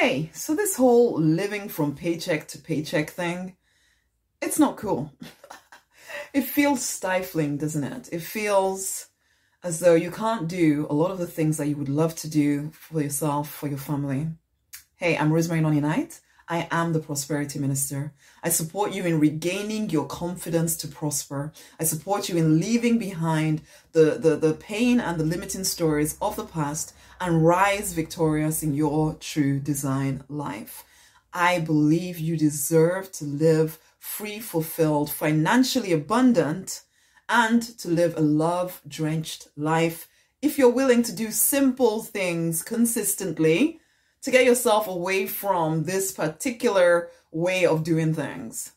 Hey, so this whole living from paycheck to paycheck thing, it's not cool. it feels stifling, doesn't it? It feels as though you can't do a lot of the things that you would love to do for yourself, for your family. Hey, I'm Rosemary Nonny Knight. I am the Prosperity Minister. I support you in regaining your confidence to prosper. I support you in leaving behind the, the, the pain and the limiting stories of the past and rise victorious in your true design life. I believe you deserve to live free, fulfilled, financially abundant, and to live a love drenched life if you're willing to do simple things consistently to get yourself away from this particular way of doing things.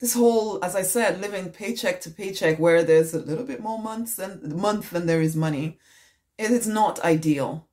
This whole, as I said, living paycheck to paycheck where there's a little bit more months than month than there is money, it is not ideal.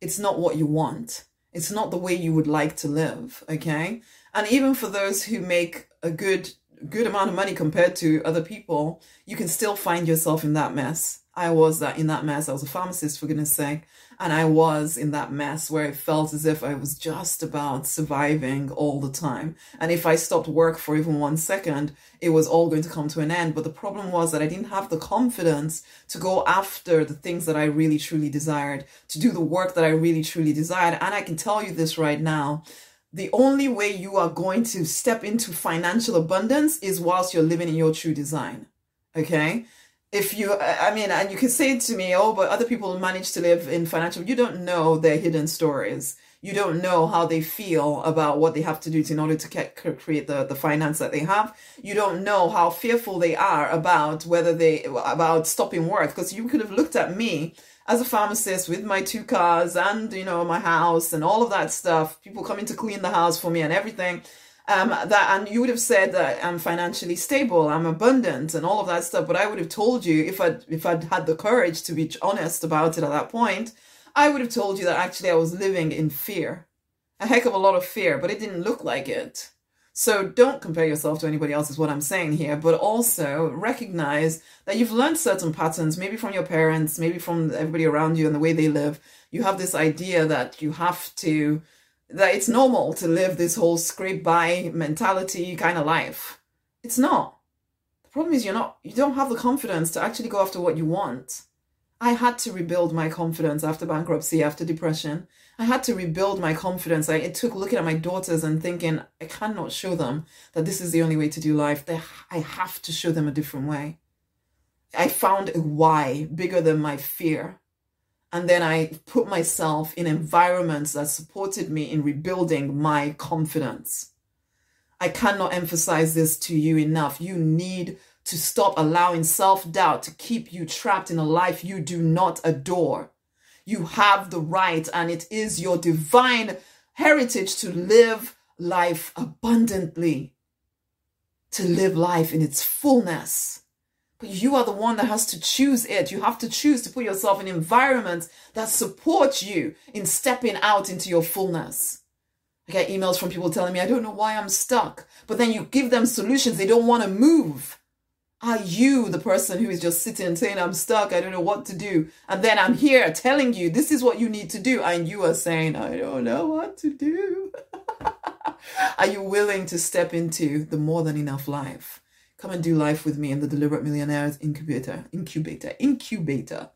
It's not what you want. It's not the way you would like to live, okay? And even for those who make a good good amount of money compared to other people, you can still find yourself in that mess. I was that in that mess. I was a pharmacist for goodness sake. And I was in that mess where it felt as if I was just about surviving all the time. And if I stopped work for even one second, it was all going to come to an end. But the problem was that I didn't have the confidence to go after the things that I really truly desired, to do the work that I really truly desired. And I can tell you this right now the only way you are going to step into financial abundance is whilst you're living in your true design. Okay if you i mean and you can say to me oh but other people manage to live in financial you don't know their hidden stories. You don't know how they feel about what they have to do to, in order to get, create the, the finance that they have. You don't know how fearful they are about whether they about stopping work because you could have looked at me as a pharmacist with my two cars and you know my house and all of that stuff people coming to clean the house for me and everything um, that and you would have said that I'm financially stable, I'm abundant, and all of that stuff. But I would have told you if I if I'd had the courage to be honest about it at that point, I would have told you that actually I was living in fear, a heck of a lot of fear, but it didn't look like it. So don't compare yourself to anybody else, is what I'm saying here, but also recognize that you've learned certain patterns, maybe from your parents, maybe from everybody around you and the way they live. You have this idea that you have to that it's normal to live this whole scrape by mentality kind of life. It's not. The problem is you're not you don't have the confidence to actually go after what you want. I had to rebuild my confidence after bankruptcy, after depression. I had to rebuild my confidence. I, it took looking at my daughters and thinking, I cannot show them that this is the only way to do life. They, I have to show them a different way. I found a why bigger than my fear. And then I put myself in environments that supported me in rebuilding my confidence. I cannot emphasize this to you enough. You need to stop allowing self doubt to keep you trapped in a life you do not adore. You have the right, and it is your divine heritage to live life abundantly, to live life in its fullness. You are the one that has to choose it. You have to choose to put yourself in environments that support you in stepping out into your fullness. I get emails from people telling me, I don't know why I'm stuck. But then you give them solutions. They don't want to move. Are you the person who is just sitting and saying, I'm stuck, I don't know what to do? And then I'm here telling you, this is what you need to do. And you are saying, I don't know what to do. are you willing to step into the more than enough life? Come and do life with me in the Deliberate Millionaires Incubator. Incubator. Incubator.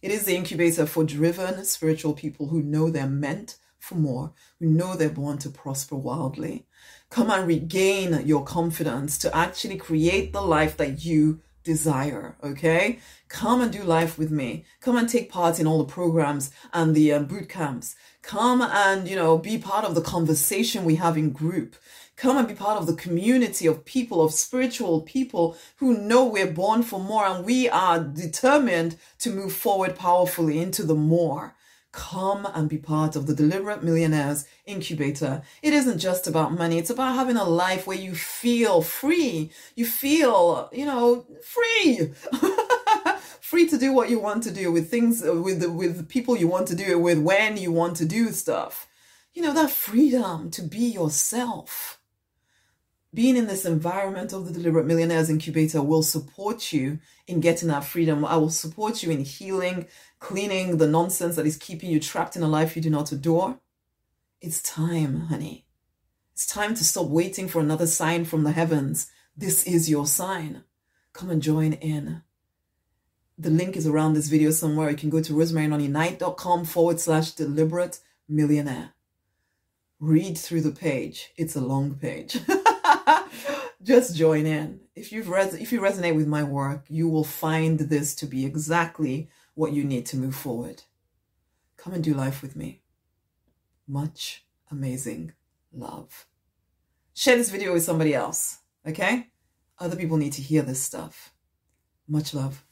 It is the incubator for driven spiritual people who know they're meant for more, who know they're born to prosper wildly. Come and regain your confidence to actually create the life that you desire. Okay. Come and do life with me. Come and take part in all the programs and the um, boot camps. Come and, you know, be part of the conversation we have in group. Come and be part of the community of people, of spiritual people who know we're born for more and we are determined to move forward powerfully into the more. Come and be part of the Deliberate Millionaires Incubator. It isn't just about money. It's about having a life where you feel free. You feel, you know, free. free to do what you want to do with things, with the, with the people you want to do it with, when you want to do stuff. You know, that freedom to be yourself being in this environment of the Deliberate Millionaires Incubator will support you in getting that freedom. I will support you in healing, cleaning the nonsense that is keeping you trapped in a life you do not adore. It's time, honey. It's time to stop waiting for another sign from the heavens. This is your sign. Come and join in. The link is around this video somewhere. You can go to rosemarynonnyknight.com forward slash deliberate millionaire. Read through the page. It's a long page. Just join in. If you've res- if you resonate with my work, you will find this to be exactly what you need to move forward. Come and do life with me. Much amazing love. Share this video with somebody else, okay? Other people need to hear this stuff. Much love.